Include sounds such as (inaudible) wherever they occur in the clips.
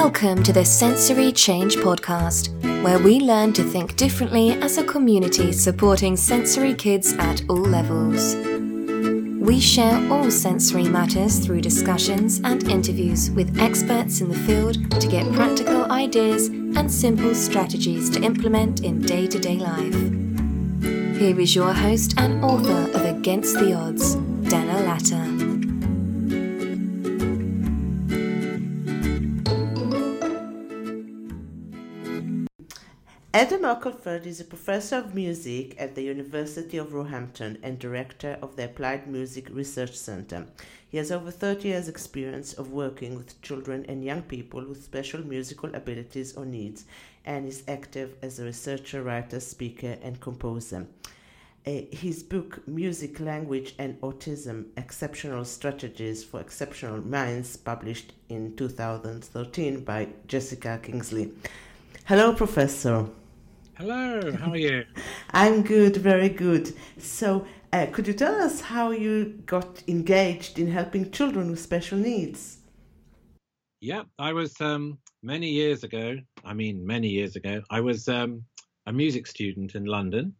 Welcome to the Sensory Change Podcast, where we learn to think differently as a community supporting sensory kids at all levels. We share all sensory matters through discussions and interviews with experts in the field to get practical ideas and simple strategies to implement in day to day life. Here is your host and author of Against the Odds, Dana Latta. Adam Ockelford is a professor of music at the University of Roehampton and director of the Applied Music Research Center. He has over 30 years' experience of working with children and young people with special musical abilities or needs and is active as a researcher, writer, speaker, and composer. Uh, his book, Music, Language, and Autism Exceptional Strategies for Exceptional Minds, published in 2013 by Jessica Kingsley. Hello, Professor. Hello, how are you? (laughs) I'm good, very good. So, uh, could you tell us how you got engaged in helping children with special needs? Yeah, I was um, many years ago. I mean, many years ago. I was um, a music student in London,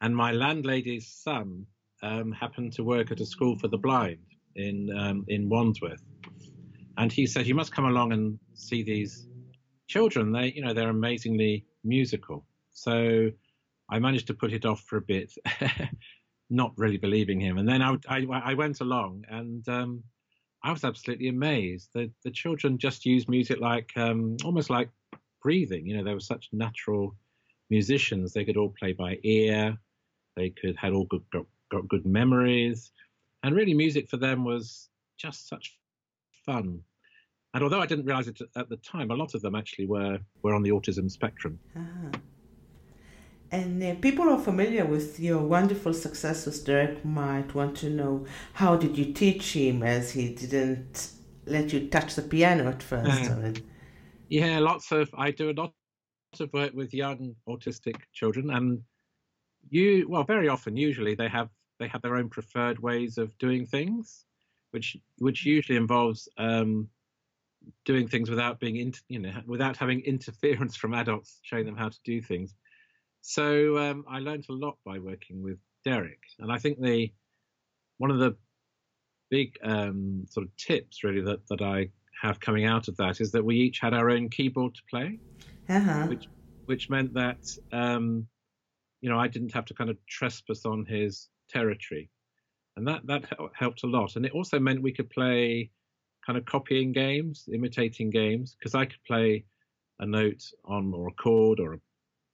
and my landlady's son um, happened to work at a school for the blind in um, in Wandsworth, and he said, "You must come along and see these children. They, you know, they're amazingly musical. So I managed to put it off for a bit, (laughs) not really believing him. And then I, I, I went along and um, I was absolutely amazed. The, the children just used music like um, almost like breathing. You know, they were such natural musicians. They could all play by ear. They could had all good got, got good memories, and really music for them was just such fun. And although I didn't realize it at the time, a lot of them actually were, were on the autism spectrum. Ah. And uh, people are familiar with your wonderful success with Derek might want to know how did you teach him as he didn't let you touch the piano at first? Uh, yeah, lots of, I do a lot of work with young autistic children and you, well, very often, usually they have, they have their own preferred ways of doing things, which, which usually involves, um, doing things without being in, you know without having interference from adults showing them how to do things. So um, i learned a lot by working with derek. And i think the one of the big um, sort of tips really that, that i have coming out of that is that we each had our own keyboard to play uh-huh. which which meant that um, you know i didn't have to kind of trespass on his territory. And that that helped a lot. And it also meant we could play kind of copying games, imitating games, because I could play a note on or a chord or a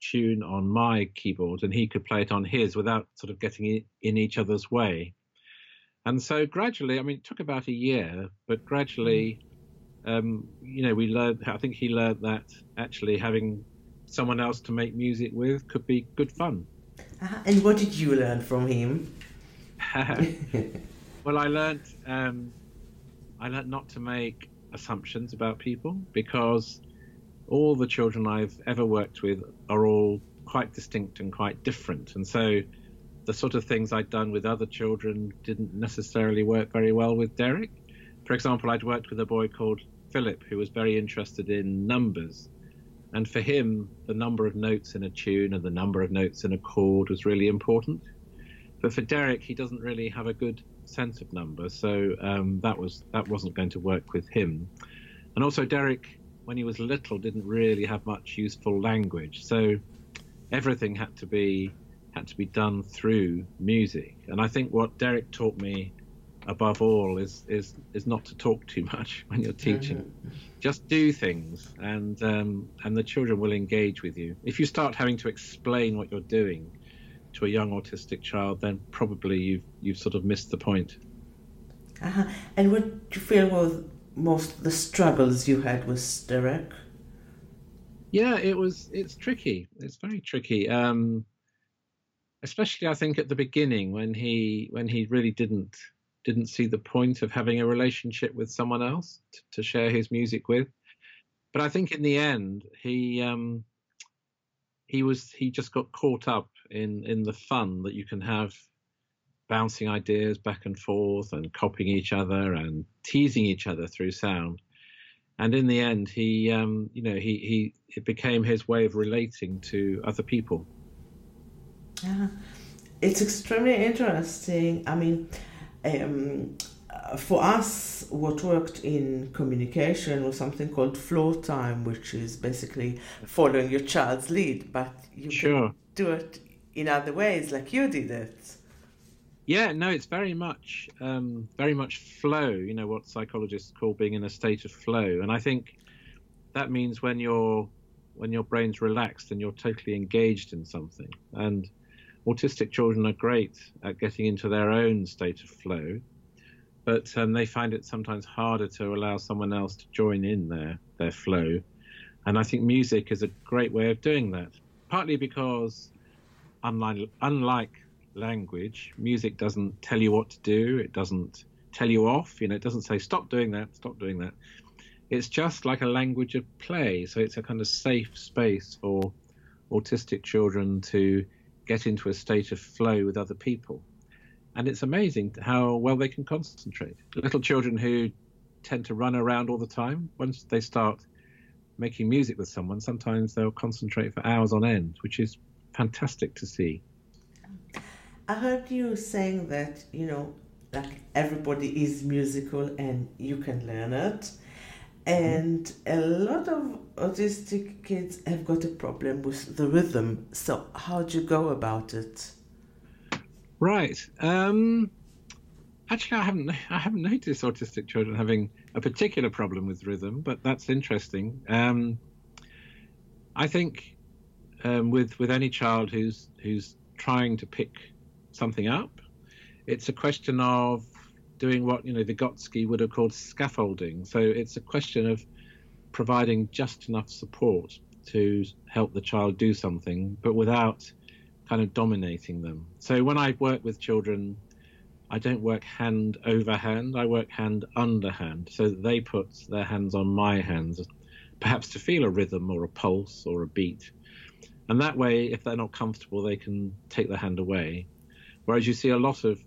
tune on my keyboard and he could play it on his without sort of getting in each other's way. And so gradually, I mean, it took about a year, but gradually, um, you know, we learned, I think he learned that actually having someone else to make music with could be good fun. Uh-huh. And what did you learn from him? (laughs) well, I learned um, I learned not to make assumptions about people because all the children I've ever worked with are all quite distinct and quite different. And so the sort of things I'd done with other children didn't necessarily work very well with Derek. For example, I'd worked with a boy called Philip who was very interested in numbers. And for him, the number of notes in a tune and the number of notes in a chord was really important. But for Derek, he doesn't really have a good sense of number, so um, that was that wasn't going to work with him. And also, Derek, when he was little, didn't really have much useful language, so everything had to be had to be done through music. And I think what Derek taught me above all is is is not to talk too much (laughs) when you're teaching. Just do things, and um, and the children will engage with you. If you start having to explain what you're doing, to a young autistic child, then probably you've you've sort of missed the point. Uh-huh. And what do you feel was most the struggles you had with Derek? Yeah, it was. It's tricky. It's very tricky. Um, especially, I think at the beginning when he when he really didn't didn't see the point of having a relationship with someone else to, to share his music with. But I think in the end, he um, he was he just got caught up in in the fun that you can have bouncing ideas back and forth and copying each other and teasing each other through sound and in the end, he, um, you know, he, he it became his way of relating to other people. Yeah, it's extremely interesting. I mean, um, for us, what worked in communication was something called flow time, which is basically following your child's lead, but you sure. can do it in other ways, like you did it. Yeah, no, it's very much, um, very much flow. You know what psychologists call being in a state of flow, and I think that means when your when your brain's relaxed and you're totally engaged in something. And autistic children are great at getting into their own state of flow, but um, they find it sometimes harder to allow someone else to join in their their flow. And I think music is a great way of doing that. Partly because, unlike unlike language, music doesn't tell you what to do. It doesn't tell you off. You know, it doesn't say stop doing that, stop doing that. It's just like a language of play. So it's a kind of safe space for autistic children to get into a state of flow with other people and it's amazing how well they can concentrate. Little children who tend to run around all the time, once they start making music with someone, sometimes they'll concentrate for hours on end, which is fantastic to see. I heard you saying that, you know, like everybody is musical and you can learn it. And mm-hmm. a lot of autistic kids have got a problem with the rhythm. So, how do you go about it? Right. Um, actually, I haven't I haven't noticed autistic children having a particular problem with rhythm, but that's interesting. Um, I think um, with with any child who's who's trying to pick something up, it's a question of doing what you know Vygotsky would have called scaffolding. So it's a question of providing just enough support to help the child do something, but without kind of dominating them. So when I work with children, I don't work hand over hand, I work hand under hand. So that they put their hands on my hands, perhaps to feel a rhythm or a pulse or a beat. And that way, if they're not comfortable, they can take their hand away. Whereas you see a lot of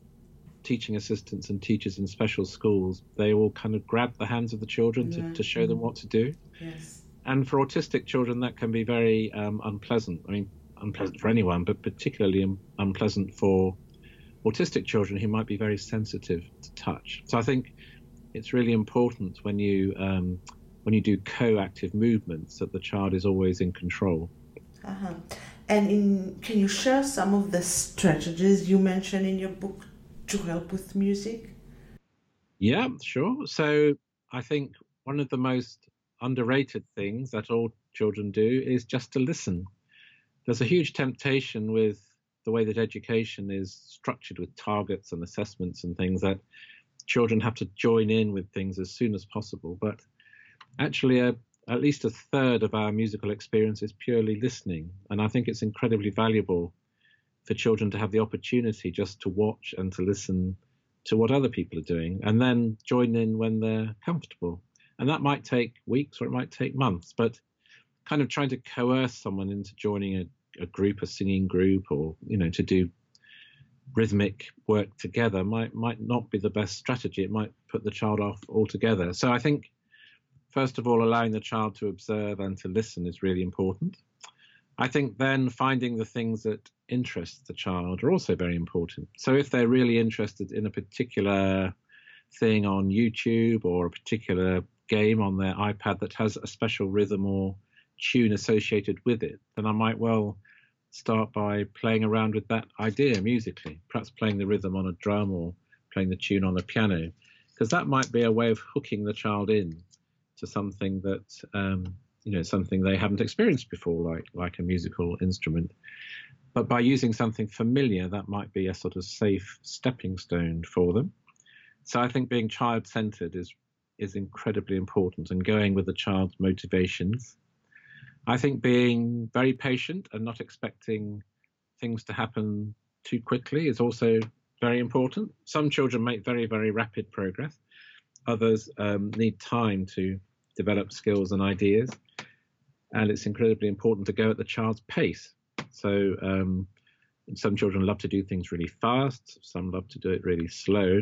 teaching assistants and teachers in special schools, they all kind of grab the hands of the children yeah. to, to show them what to do. Yes. And for autistic children, that can be very um, unpleasant. I mean, unpleasant for anyone, but particularly unpleasant for autistic children who might be very sensitive to touch. So I think it's really important when you um, when you do co-active movements that the child is always in control. Uh-huh. And in, can you share some of the strategies you mentioned in your book to help with music? Yeah, sure. So I think one of the most underrated things that all children do is just to listen there's a huge temptation with the way that education is structured with targets and assessments and things that children have to join in with things as soon as possible. But actually, a, at least a third of our musical experience is purely listening. And I think it's incredibly valuable for children to have the opportunity just to watch and to listen to what other people are doing and then join in when they're comfortable. And that might take weeks or it might take months. But kind of trying to coerce someone into joining a, a group, a singing group, or you know, to do rhythmic work together might might not be the best strategy. It might put the child off altogether. So I think first of all, allowing the child to observe and to listen is really important. I think then finding the things that interest the child are also very important. So if they're really interested in a particular thing on YouTube or a particular game on their iPad that has a special rhythm or tune associated with it, then I might well start by playing around with that idea musically, perhaps playing the rhythm on a drum or playing the tune on the piano, because that might be a way of hooking the child in to something that um, you know something they haven't experienced before, like like a musical instrument. But by using something familiar, that might be a sort of safe stepping stone for them. So I think being child centered is is incredibly important and going with the child's motivations I think being very patient and not expecting things to happen too quickly is also very important. Some children make very, very rapid progress. Others um, need time to develop skills and ideas. And it's incredibly important to go at the child's pace. So um, some children love to do things really fast, some love to do it really slow.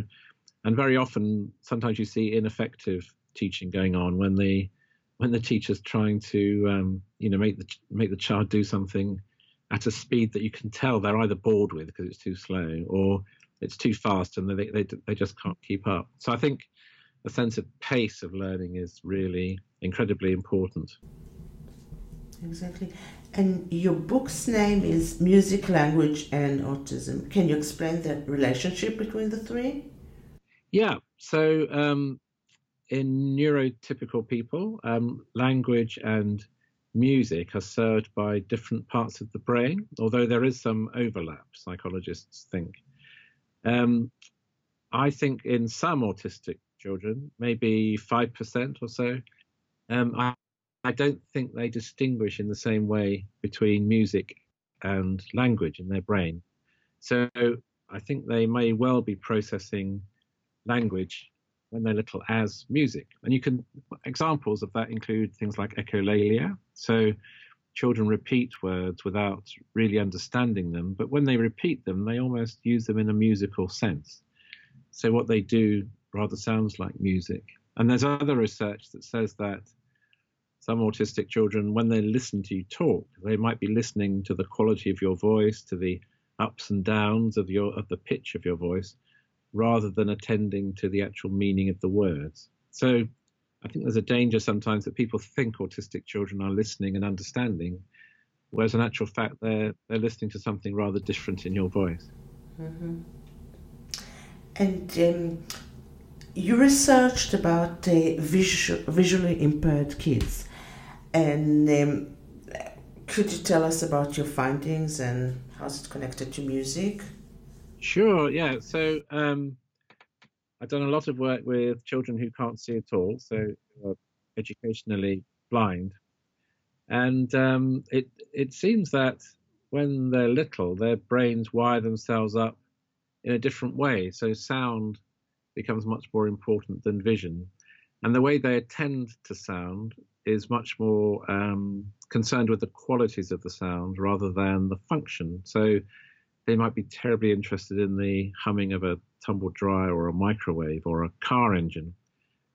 And very often, sometimes you see ineffective teaching going on when the when the teacher's trying to um, you know make the make the child do something at a speed that you can tell they're either bored with because it's too slow or it's too fast and they, they they just can't keep up. So I think a sense of pace of learning is really incredibly important. Exactly. And your book's name is Music, Language, and Autism. Can you explain the relationship between the three? Yeah. So, um, in neurotypical people, um, language and music are served by different parts of the brain, although there is some overlap, psychologists think. Um, I think in some autistic children, maybe 5% or so, um, I, I don't think they distinguish in the same way between music and language in their brain. So I think they may well be processing language when they're little as music. And you can examples of that include things like echolalia. So children repeat words without really understanding them, but when they repeat them, they almost use them in a musical sense. So what they do rather sounds like music. And there's other research that says that some autistic children, when they listen to you talk, they might be listening to the quality of your voice, to the ups and downs of your of the pitch of your voice, rather than attending to the actual meaning of the words. So I think there's a danger sometimes that people think autistic children are listening and understanding, whereas in actual fact they're they're listening to something rather different in your voice. Mm-hmm. And um, you researched about uh, visual, visually impaired kids. And um, could you tell us about your findings and how's it connected to music? Sure, yeah. So um, I've done a lot of work with children who can't see at all, so educationally blind. And um, it, it seems that when they're little, their brains wire themselves up in a different way. So sound becomes much more important than vision. And the way they attend to sound is much more um, concerned with the qualities of the sound rather than the function. So they might be terribly interested in the humming of a tumble dryer or a microwave or a car engine.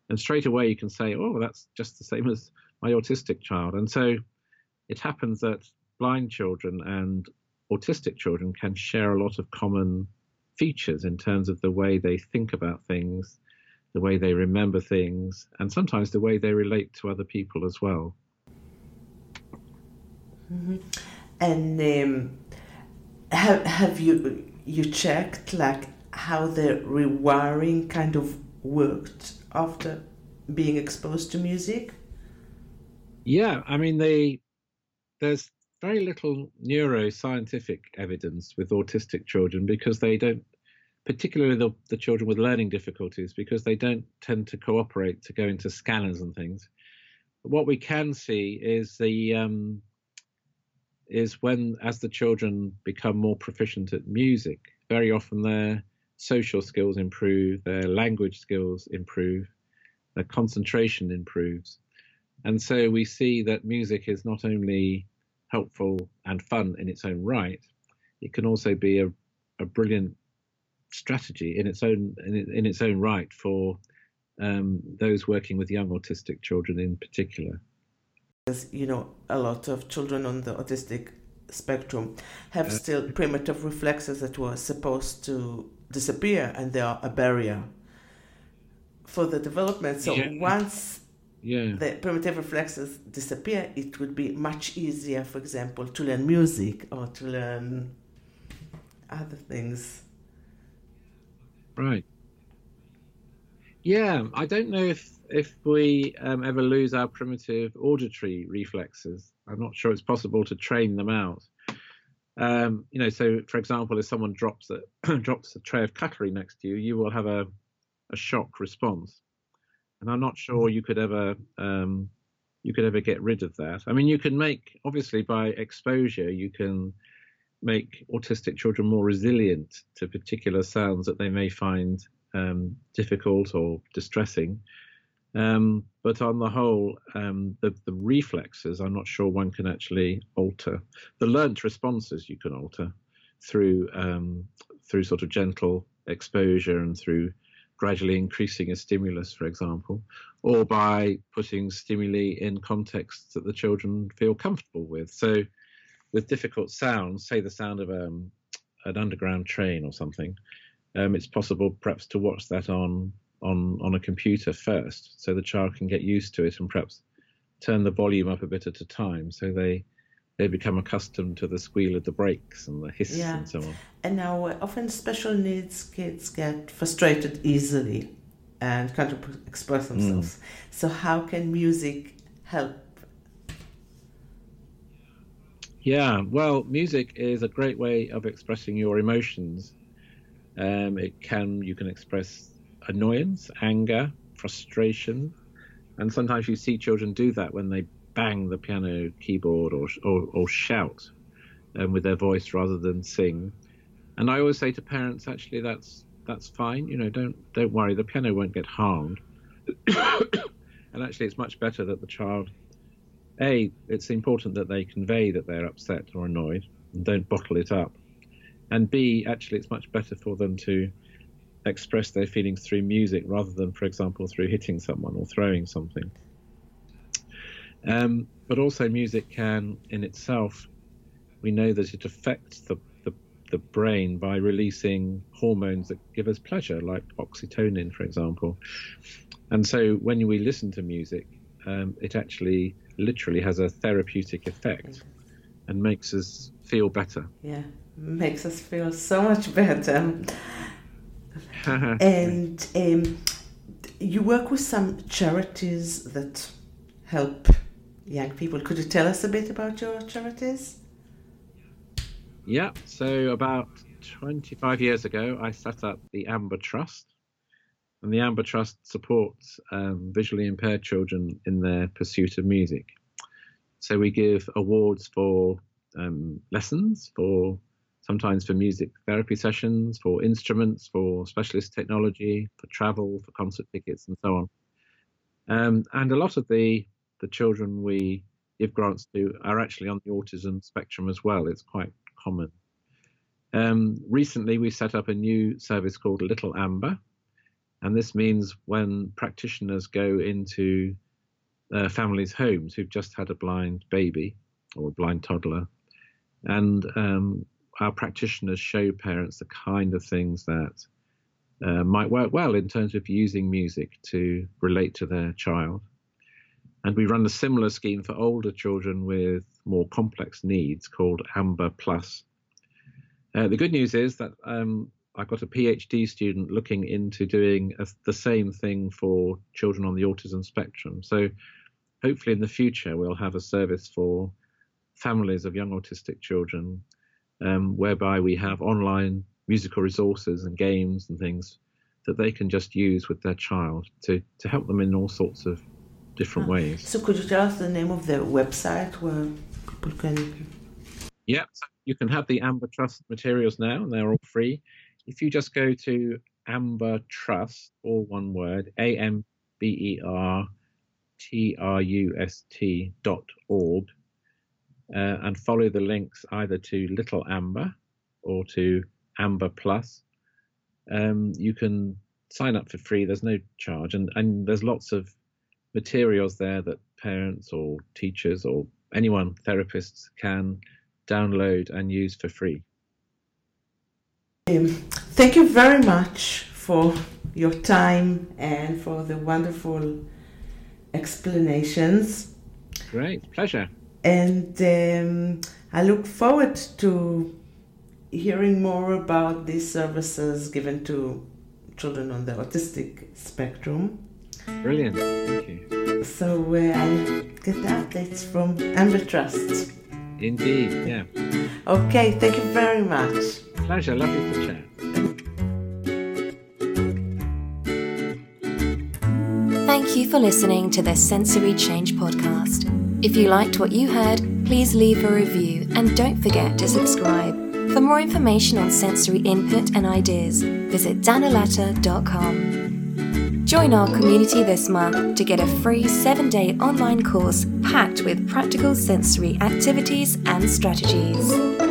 And straight away you can say, oh, that's just the same as my autistic child. And so it happens that blind children and autistic children can share a lot of common features in terms of the way they think about things, the way they remember things, and sometimes the way they relate to other people as well. Mm-hmm. And um, have have you you checked like how the rewiring kind of worked after being exposed to music? Yeah, I mean they there's very little neuroscientific evidence with autistic children because they don't particularly the, the children with learning difficulties, because they don't tend to cooperate to go into scanners and things. But what we can see is the um, is when as the children become more proficient at music, very often their social skills improve, their language skills improve, their concentration improves. And so we see that music is not only helpful and fun in its own right, it can also be a, a brilliant strategy in its own in, in its own right for um, those working with young autistic children in particular. You know, a lot of children on the autistic spectrum have uh, still primitive reflexes that were supposed to disappear, and they are a barrier for the development. So yeah. once yeah. the primitive reflexes disappear, it would be much easier, for example, to learn music or to learn other things. Right. Yeah, I don't know if if we um, ever lose our primitive auditory reflexes. I'm not sure it's possible to train them out. Um, you know, so for example, if someone drops a (clears throat) drops a tray of cutlery next to you, you will have a a shock response, and I'm not sure you could ever um, you could ever get rid of that. I mean, you can make obviously by exposure, you can make autistic children more resilient to particular sounds that they may find um, difficult or distressing. Um, but on the whole, um, the, the, reflexes, I'm not sure one can actually alter. The learnt responses you can alter through um, through sort of gentle exposure and through gradually increasing a stimulus, for example, or by putting stimuli in contexts that the children feel comfortable with. So, with difficult sounds, say the sound of um, an underground train or something, um, it's possible perhaps to watch that on on on a computer first, so the child can get used to it and perhaps turn the volume up a bit at a time, so they they become accustomed to the squeal of the brakes and the hiss yeah. and so on. And now, uh, often special needs kids get frustrated easily and can't express hmm. themselves. Mm. So, how can music help? Yeah, well, music is a great way of expressing your emotions. Um, it can you can express annoyance, anger, frustration, and sometimes you see children do that when they bang the piano keyboard or or, or shout um, with their voice rather than sing. And I always say to parents, actually, that's that's fine. You know, don't don't worry. The piano won't get harmed. (coughs) and actually, it's much better that the child, a, it's important that they convey that they're upset or annoyed and don't bottle it up. And b, actually, it's much better for them to express their feelings through music rather than, for example, through hitting someone or throwing something. Um, but also, music can, in itself, we know that it affects the, the, the brain by releasing hormones that give us pleasure, like oxytocin, for example. And so, when we listen to music, um, it actually literally has a therapeutic effect and makes us feel better. Yeah, makes us feel so much better. (laughs) and um, you work with some charities that help young people. Could you tell us a bit about your charities? Yeah, so about 25 years ago, I set up the Amber Trust. And the Amber Trust supports um, visually impaired children in their pursuit of music. So we give awards for um, lessons, for sometimes for music therapy sessions, for instruments, for specialist technology, for travel, for concert tickets, and so on. Um, and a lot of the the children we give grants to are actually on the autism spectrum as well. It's quite common. Um, recently, we set up a new service called Little Amber, and this means when practitioners go into uh, families' homes who've just had a blind baby or a blind toddler, and um, our practitioners show parents the kind of things that uh, might work well in terms of using music to relate to their child. And we run a similar scheme for older children with more complex needs called Amber Plus. Uh, the good news is that um, I've got a PhD student looking into doing a, the same thing for children on the autism spectrum. So hopefully in the future we'll have a service for families of young autistic children um, whereby we have online musical resources and games and things that they can just use with their child to, to help them in all sorts of different ways. So, could you tell us the name of the website where people can? Yeah, so you can have the Amber Trust materials now, and they're all free. If you just go to Amber Trust, all one word, A M B E R T R U S T dot org, uh, and follow the links either to Little Amber or to Amber Plus. Um, you can sign up for free. There's no charge, and and there's lots of materials there that parents or teachers or anyone therapists can download and use for free. Thank you very much for your time and for the wonderful explanations. Great, pleasure and um, I look forward to hearing more about these services given to children on the autistic spectrum. Brilliant, thank you. So uh, I'll get the updates from Amber Trust. Indeed, yeah. Okay, thank you very much. Pleasure, lovely to chat. Thank you for listening to the Sensory Change podcast. If you liked what you heard, please leave a review and don't forget to subscribe. For more information on sensory input and ideas, visit danilata.com. Join our community this month to get a free seven day online course packed with practical sensory activities and strategies.